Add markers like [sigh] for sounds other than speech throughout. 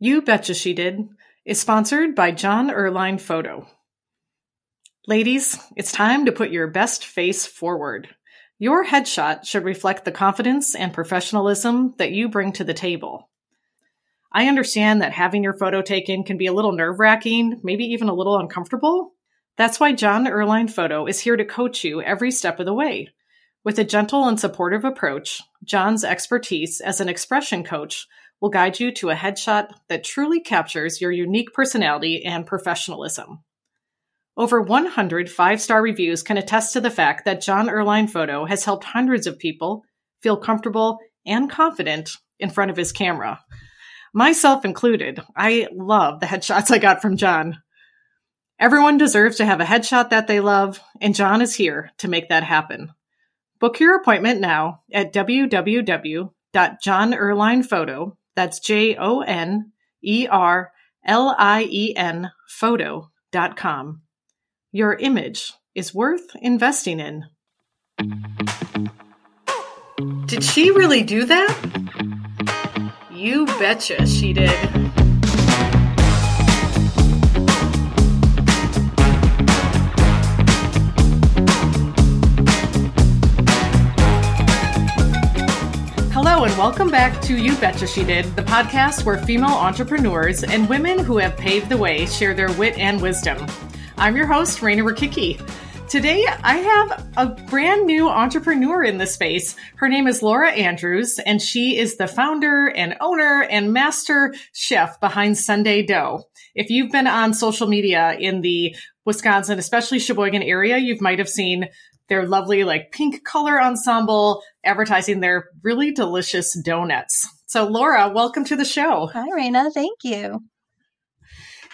You Betcha She Did is sponsored by Jon Erlien Photo. Ladies, it's time to put your best face forward. Your headshot should reflect the confidence and professionalism that you bring to the table. I understand that having your photo taken can be a little nerve wracking, maybe even a little uncomfortable. That's why Jon Erlien Photo is here to coach you every step of the way. With a gentle and supportive approach, Jon's expertise as an expression coach will guide you to a headshot that truly captures your unique personality and professionalism. Over 100 five star reviews can attest to the fact that Jon Erlien Photo has helped hundreds of people feel comfortable and confident in front of his camera. Myself included, I love the headshots I got from Jon. Everyone deserves to have a headshot that they love, and Jon is here to make that happen. Book your appointment now at www.jonerlienphoto, that's J O N E R L I E N photo.com. Your image is worth investing in. Did she really do that? You betcha she did. Welcome back to You Betcha She Did, the podcast where female entrepreneurs and women who have paved the way share their wit and wisdom. I'm your host, Rayna Rakicki. Today, I have a brand new entrepreneur in the space. Her name is Laura Andrews, and she is the founder and owner and master chef behind Sunday Dough. If you've been on social media in the Wisconsin, especially Sheboygan area, you might have seen their lovely like pink color ensemble advertising their really delicious donuts. So Laura, welcome to the show. Hi Rayna, thank you.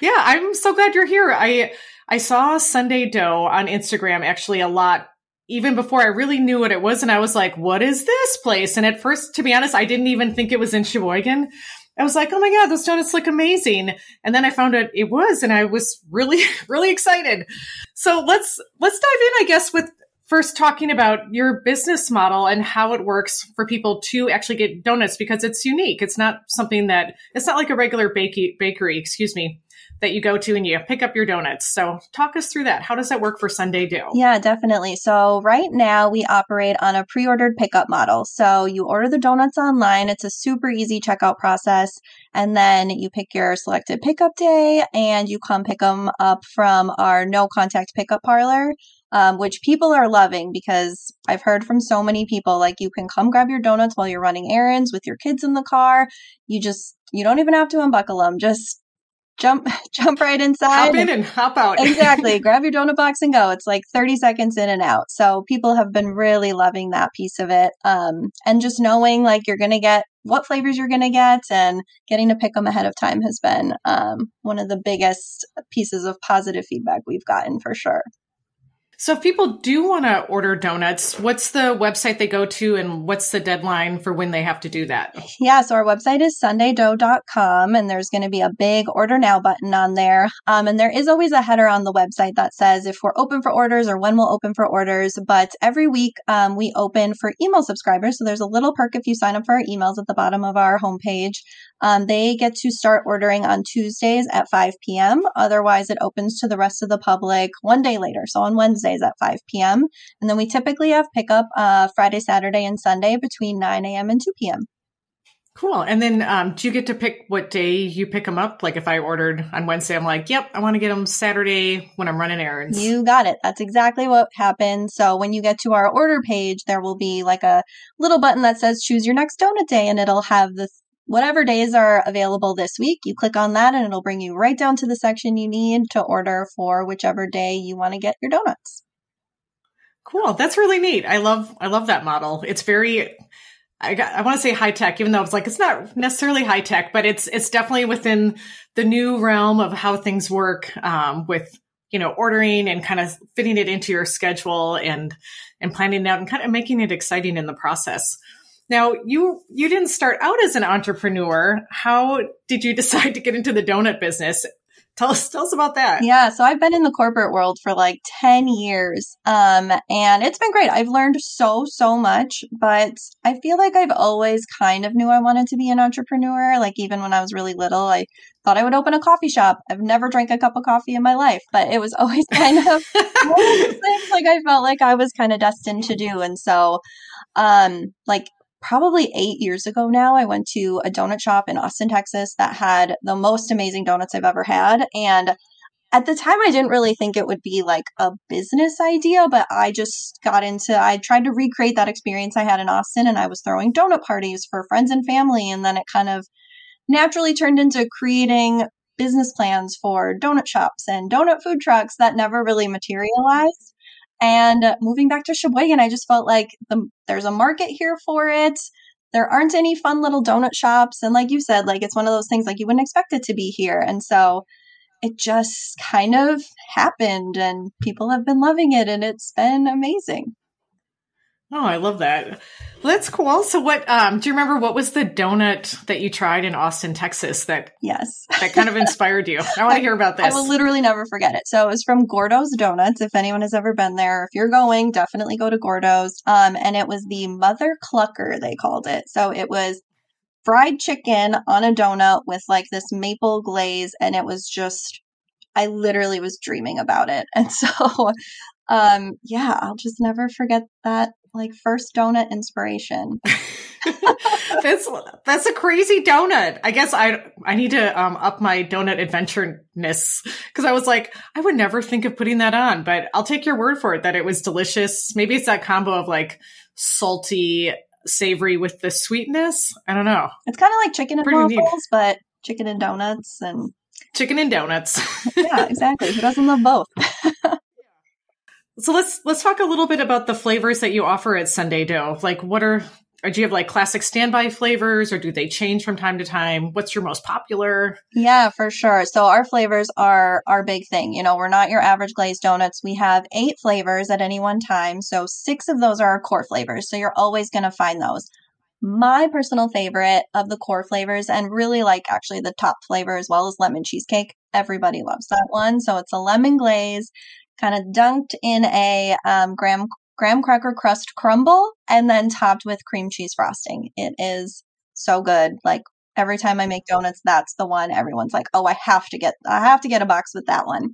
Yeah, I'm so glad you're here. I I saw Sunday Dough on Instagram actually a lot even before I really knew what it was and I was like, what is this place? And at first, to be honest, I didn't even think it was in Sheboygan. I was like, oh my God, those donuts look amazing. And then I found out it was, and I was really, [laughs] really excited. So let's, let's dive in, I guess, with first talking about your business model and how it works for people to actually get donuts because it's unique. It's not something that it's not like a regular bakery, bakery, excuse me, that you go to and you pick up your donuts. So talk us through that. How does that work for Sunday Dough? Yeah, definitely. So right now we operate on a pre-ordered pickup model. So you order the donuts online. It's a super easy checkout process. And then you pick your selected pickup day and you come pick them up from our no contact pickup parlor um, which people are loving because I've heard from so many people like you can come grab your donuts while you're running errands with your kids in the car. You just you don't even have to unbuckle them. Just jump [laughs] jump right inside. Hop in and hop out. exactly. [laughs] Grab your donut box and go. It's like 30 seconds in and out. So people have been really loving that piece of it. Um, and just knowing like you're going to get what flavors you're going to get and getting to pick them ahead of time has been um, one of the biggest pieces of positive feedback we've gotten for sure. So if people do want to order donuts, what's the website they go to and what's the deadline for when they have to do that? Yeah, so our website is sundaydough.com and there's going to be a big order now button on there. Um, and there is always a header on the website that says if we're open for orders or when we'll open for orders. But every week um, we open for email subscribers. So there's a little perk if you sign up for our emails at the bottom of our homepage. Um, they get to start ordering on Tuesdays at 5 p.m. Otherwise, it opens to the rest of the public one day later. So on Wednesdays at 5 p.m. And then we typically have pickup uh, Friday, Saturday, and Sunday between 9 a.m. and 2 p.m. Cool. And then um, do you get to pick what day you pick them up? Like if I ordered on Wednesday, I'm like, yep, I want to get them Saturday when I'm running errands. You got it. That's exactly what happens. So when you get to our order page, there will be like a little button that says choose your next donut day and it'll have the whatever days are available this week, you click on that and it'll bring you right down to the section you need to order for whichever day you want to get your donuts. Cool. That's really neat. I love I love that model. It's very I got, I want to say high tech, even though it's like it's not necessarily high tech, but it's it's definitely within the new realm of how things work um, with you know ordering and kind of fitting it into your schedule and and planning out and kind of making it exciting in the process. Now, you you didn't start out as an entrepreneur. How did you [laughs] decide to get into the donut business? Tell us, tell us about that. Yeah, so I've been in the corporate world for like 10 years. Um, and it's been great. I've learned so, so much, but I feel like I've always kind of knew I wanted to be an entrepreneur. Like even when I was really little, I thought I would open a coffee shop. I've never drank a cup of coffee in my life, but it was [laughs] always kind of one of those [laughs] things like I felt like I was kind of destined to do. And so, um, like probably eight years ago now, I went to a donut shop in Austin, Texas that had the most amazing donuts I've ever had. And at the time, I didn't really think it would be like a business idea, but I just got into, I tried to recreate that experience I had in Austin and I was throwing donut parties for friends and family. And then it kind of naturally turned into creating business plans for donut shops and donut food trucks that never really materialized. And moving back to Sheboygan, I just felt like the, there's a market here for it. There aren't any fun little donut shops. And like you said, like it's one of those things like you wouldn't expect it to be here. And so it just kind of happened and people have been loving it and it's been amazing. Oh, I love that. That's cool. So what um do you remember what was the donut that you tried in Austin, Texas that Yes. that kind of inspired you? I want to [laughs] hear about this. I will literally never forget it. So it was from Gourdough's Donuts. If anyone has ever been there, if you're going, definitely go to Gourdough's. Um, and it was the Mother Clucker, they called it. So it was fried chicken on a donut with like this maple glaze, and it was just I literally was dreaming about it. [laughs] And so um yeah, I'll just never forget that like first donut inspiration. [laughs] that's that's a crazy donut. I guess I I need to um, up my donut adventureness because I was like I would never think of putting that on, but I'll take your word for it that it was delicious. Maybe it's that combo of like salty, savory with the sweetness. I don't know. It's kind of like chicken and Pretty waffles, neat. but chicken and donuts and Chicken and donuts. yeah, exactly. Who doesn't love both? [laughs] so let's let's talk a little bit about the flavors that you offer at Sunday Dough. Like what are or do you have like classic standby flavors or do they change from time to time? What's your most popular? Yeah, for sure. So our flavors are our big thing. You know, we're not your average glazed donuts. We have eight flavors at any one time. So six of those are our core flavors. So you're always going to find those. My personal favorite of the core flavors, and really like actually the top flavor as well as lemon cheesecake. Everybody loves that one. So it's a lemon glaze, kind of dunked in a um, graham graham cracker crust crumble, and then topped with cream cheese frosting. It is so good. Like every time I make donuts, that's the one everyone's like, "Oh, I have to get I have to get a box with that one."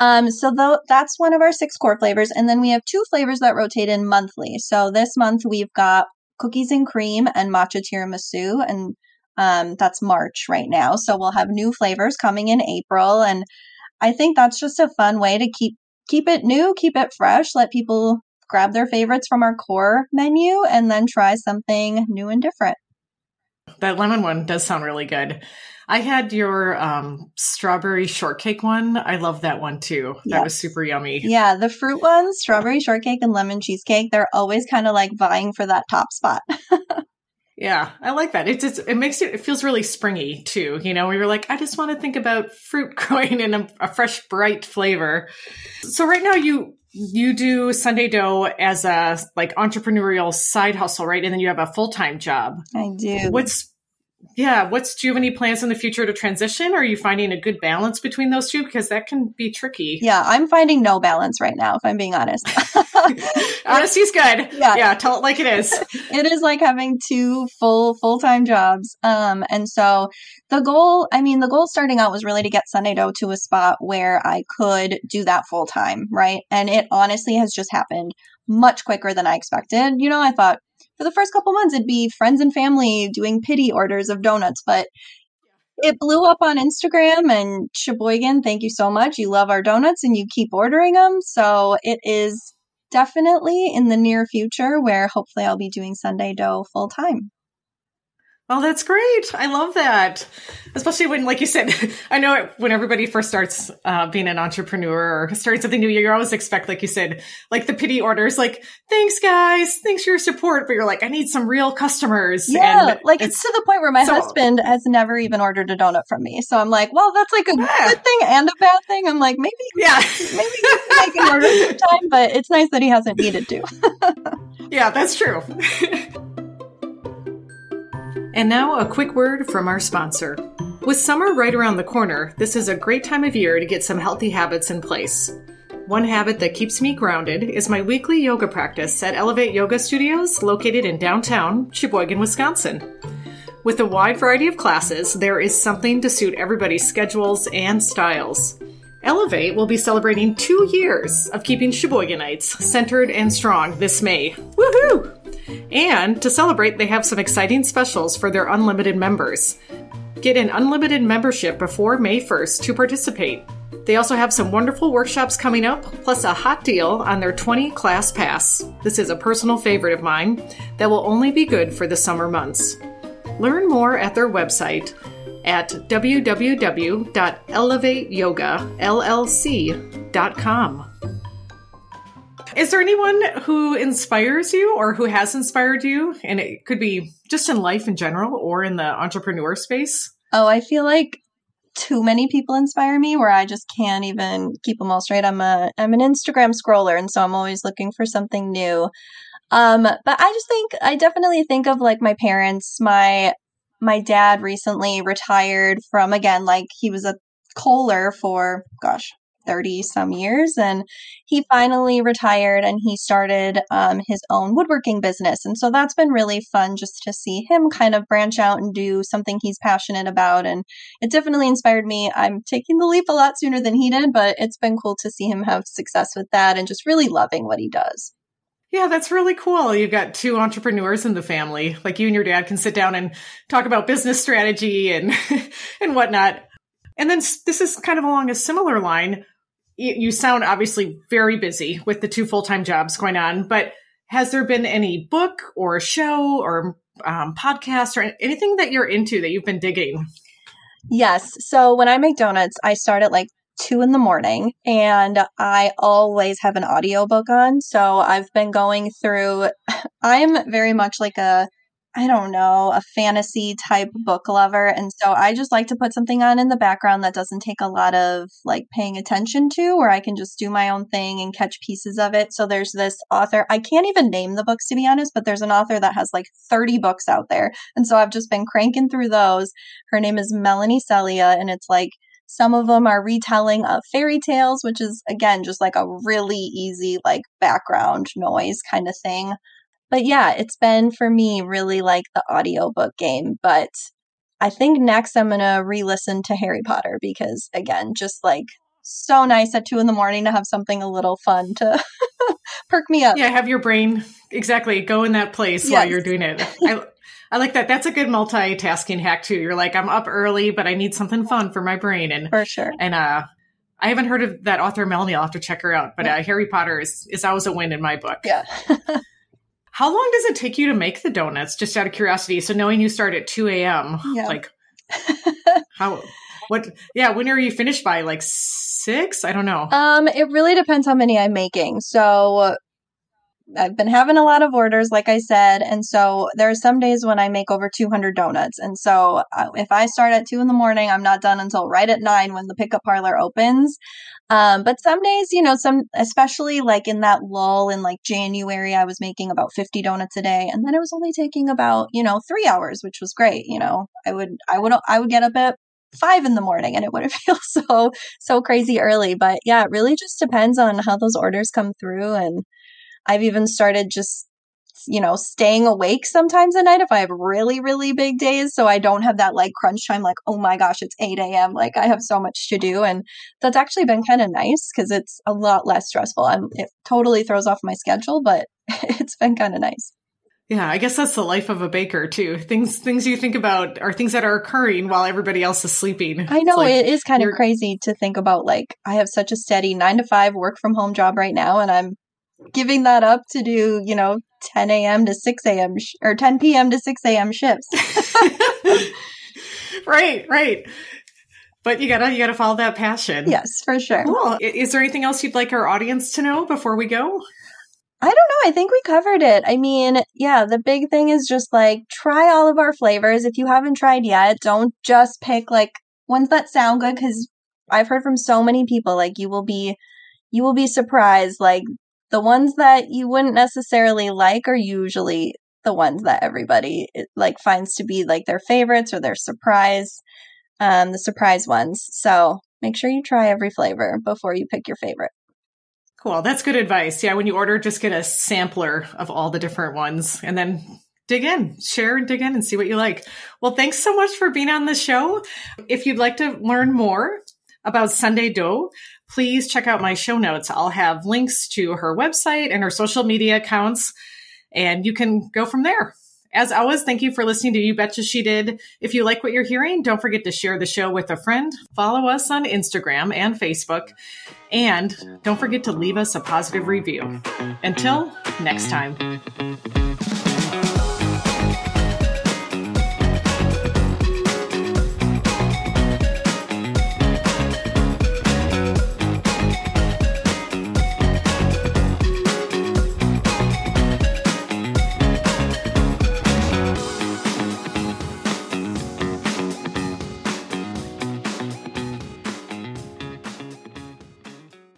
Um, so that's one of our six core flavors, and then we have two flavors that rotate in monthly. So this month we've got cookies and cream and matcha tiramisu, and um, that's March right now. So we'll have new flavors coming in April, and I think that's just a fun way to keep keep it new, keep it fresh, let people grab their favorites from our core menu, and then try something new and different. That lemon one does sound really good. I had your um, strawberry shortcake one. I love that one too. That Yeah. was super yummy. Yeah, the fruit ones, strawberry shortcake and lemon cheesecake, they're always kind of like vying for that top spot. [laughs] Yeah, I like that. It's, just it makes it it feels really springy too. You know, we were like, I just want to think about fruit [laughs] growing in a, a fresh, bright flavor. So right now you you do Sunday Dough as a like entrepreneurial side hustle, right? And then you have a full time job. I do. What's yeah, what's do you have any plans in the future to transition? Are you finding a good balance between those two? Because that can be tricky. Yeah, I'm finding no balance right now, if I'm being honest. [laughs] Honesty's good. Yeah. yeah, tell it like it is. [laughs] it is like having two full full-time jobs um and so the goal i mean the goal starting out was really to get sunday dough to a spot where i could do that full time right and it honestly has just happened much quicker than i expected you know i thought for the first couple months it'd be friends and family doing pity orders of donuts but it blew up on Instagram and Sheboygan. Thank you so much. You love our donuts and you keep ordering them. So it is definitely in the near future where hopefully I'll be doing Sunday dough full time. Oh, that's great. I love that. Especially when, like you said, [laughs] I know it, when everybody first starts uh, being an entrepreneur or starting something new, you always expect, like you said, like the pity orders, like, thanks guys, thanks for your support. But you're like, I need some real customers. Yeah, And like it's, to the point where my so- husband has never even ordered a donut from me. So I'm like, well, that's like a Yeah. good thing and a bad thing. I'm like, maybe yeah, [laughs] maybe you can make an order sometime, but it's nice that he hasn't needed to. [laughs] yeah, that's true. And now a quick word from our sponsor. With summer right around the corner, this is a great time of year to get some healthy habits in place. One habit that keeps me grounded is my weekly yoga practice at Elevate Yoga Studios located in downtown Sheboygan, Wisconsin. With a wide variety of classes, there is something to suit everybody's schedules and styles. Elevate will be celebrating two years of keeping Sheboyganites centered and strong this May. Woohoo! And to celebrate, they have some exciting specials for their unlimited members. Get an unlimited membership before May 1st to participate. They also have some wonderful workshops coming up, plus a hot deal on their 20 class pass. This is a personal favorite of mine that will only be good for the summer months. Learn more at their website at www.elevateyogallc.com. Is there anyone who inspires you or who has inspired you? And it could be just in life in general or in the entrepreneur space? Oh, I feel like too many people inspire me where I just can't even keep them all straight. I'm a I'm an Instagram scroller and so I'm always looking for something new. Um but I just think I definitely think of like my parents, my my dad recently retired from again like he was a Kohler for gosh 30 some years and he finally retired and he started um, his own woodworking business and so that's been really fun just to see him kind of branch out and do something he's passionate about and it definitely inspired me i'm taking the leap a lot sooner than he did but it's been cool to see him have success with that and just really loving what he does yeah, that's really cool. You've got two entrepreneurs in the family. Like you and your dad can sit down and talk about business strategy and [laughs] and whatnot. And then this is kind of along a similar line you sound obviously very busy with the two full time jobs going on, but has there been any book or show or um, podcast or anything that you're into that you've been digging? Yes. So when I make donuts, I start at like two in the morning and I always have an audiobook on. So I've been going through, [laughs] I'm very much like a I don't know, a fantasy type book lover. And so I just like to put something on in the background that doesn't take a lot of like paying attention to, where I can just do my own thing and catch pieces of it. So there's this author, I can't even name the books to be honest, but there's an author that has like 30 books out there. And so I've just been cranking through those. Her name is Melanie Cellier, and it's like, some of them are retelling of fairy tales, which is again just like a really easy, like background noise kind of thing. But yeah, it's been for me really like the audiobook game. But I think next I'm going to re listen to Harry Potter because, again, just like so nice at two in the morning to have something a little fun to [laughs] perk me up. Yeah, have your brain exactly go in that place yes. while you're doing it. [laughs] I, I like that. That's a good multitasking hack too. You're like, I'm up early, but I need something fun for my brain. And for sure. And uh, I haven't heard of that author Melanie. I'll have to check her out. But uh, Harry Potter is is always a win in my book. Yeah. [laughs] How long does it take you to make the donuts? Just out of curiosity. So knowing you start at 2 a.m., yeah. like [laughs] how, what, yeah, when are you finished by? Like six? I don't know. Um, it really depends how many I'm making. So I've been having a lot of orders, like I said, and so there are some days when I make over 200 donuts. And so uh, if I start at two in the morning, I'm not done until right at nine when the pickup parlor opens. Um, but some days, you know, some especially like in that lull in like January, I was making about 50 donuts a day, and then it was only taking about you know three hours, which was great. You know, I would I would I would get up at five in the morning and it wouldn't [laughs] feel so so crazy early but yeah it really just depends on how those orders come through and I've even started just you know, staying awake sometimes at night if I have really, really big days. So I don't have that like crunch time, like, oh my gosh, it's 8 a.m. Like I have so much to do. And that's actually been kind of nice because it's a lot less stressful. I'm, it totally throws off my schedule, but [laughs] it's been kind of nice. Yeah, I guess that's the life of a baker too. Things things you think about are things that are occurring while everybody else is sleeping. I know like it is kind of crazy to think about like I have such a steady 9 to 5 work from home job right now and I'm giving that up to do, you know, 10 a.m. to 6 a.m. Sh- or 10 p.m. to 6 a.m. shifts. [laughs] [laughs] right, right. But you gotta you gotta follow that passion. Yes, for sure. Cool. Is there anything else you'd like our audience to know before we go? I don't know. I think we covered it. I mean, yeah, the big thing is just like try all of our flavors. If you haven't tried yet, don't just pick like ones that sound good because I've heard from so many people like you will be you will be surprised like the ones that you wouldn't necessarily like are usually the ones that everybody like finds to be like their favorites or their surprise um, the surprise ones. So make sure you try every flavor before you pick your favorite. Cool. That's good advice. Yeah. When you order, just get a sampler of all the different ones and then dig in, share and dig in and see what you like. Well, thanks so much for being on the show. If you'd like to learn more about Sunday Dough, please check out my show notes. I'll have links to her website and her social media accounts, and you can go from there. As always, thank you for listening to You Betcha She Did. If you like what you're hearing, don't forget to share the show with a friend. Follow us on Instagram and Facebook. And don't forget to leave us a positive review. Until next time.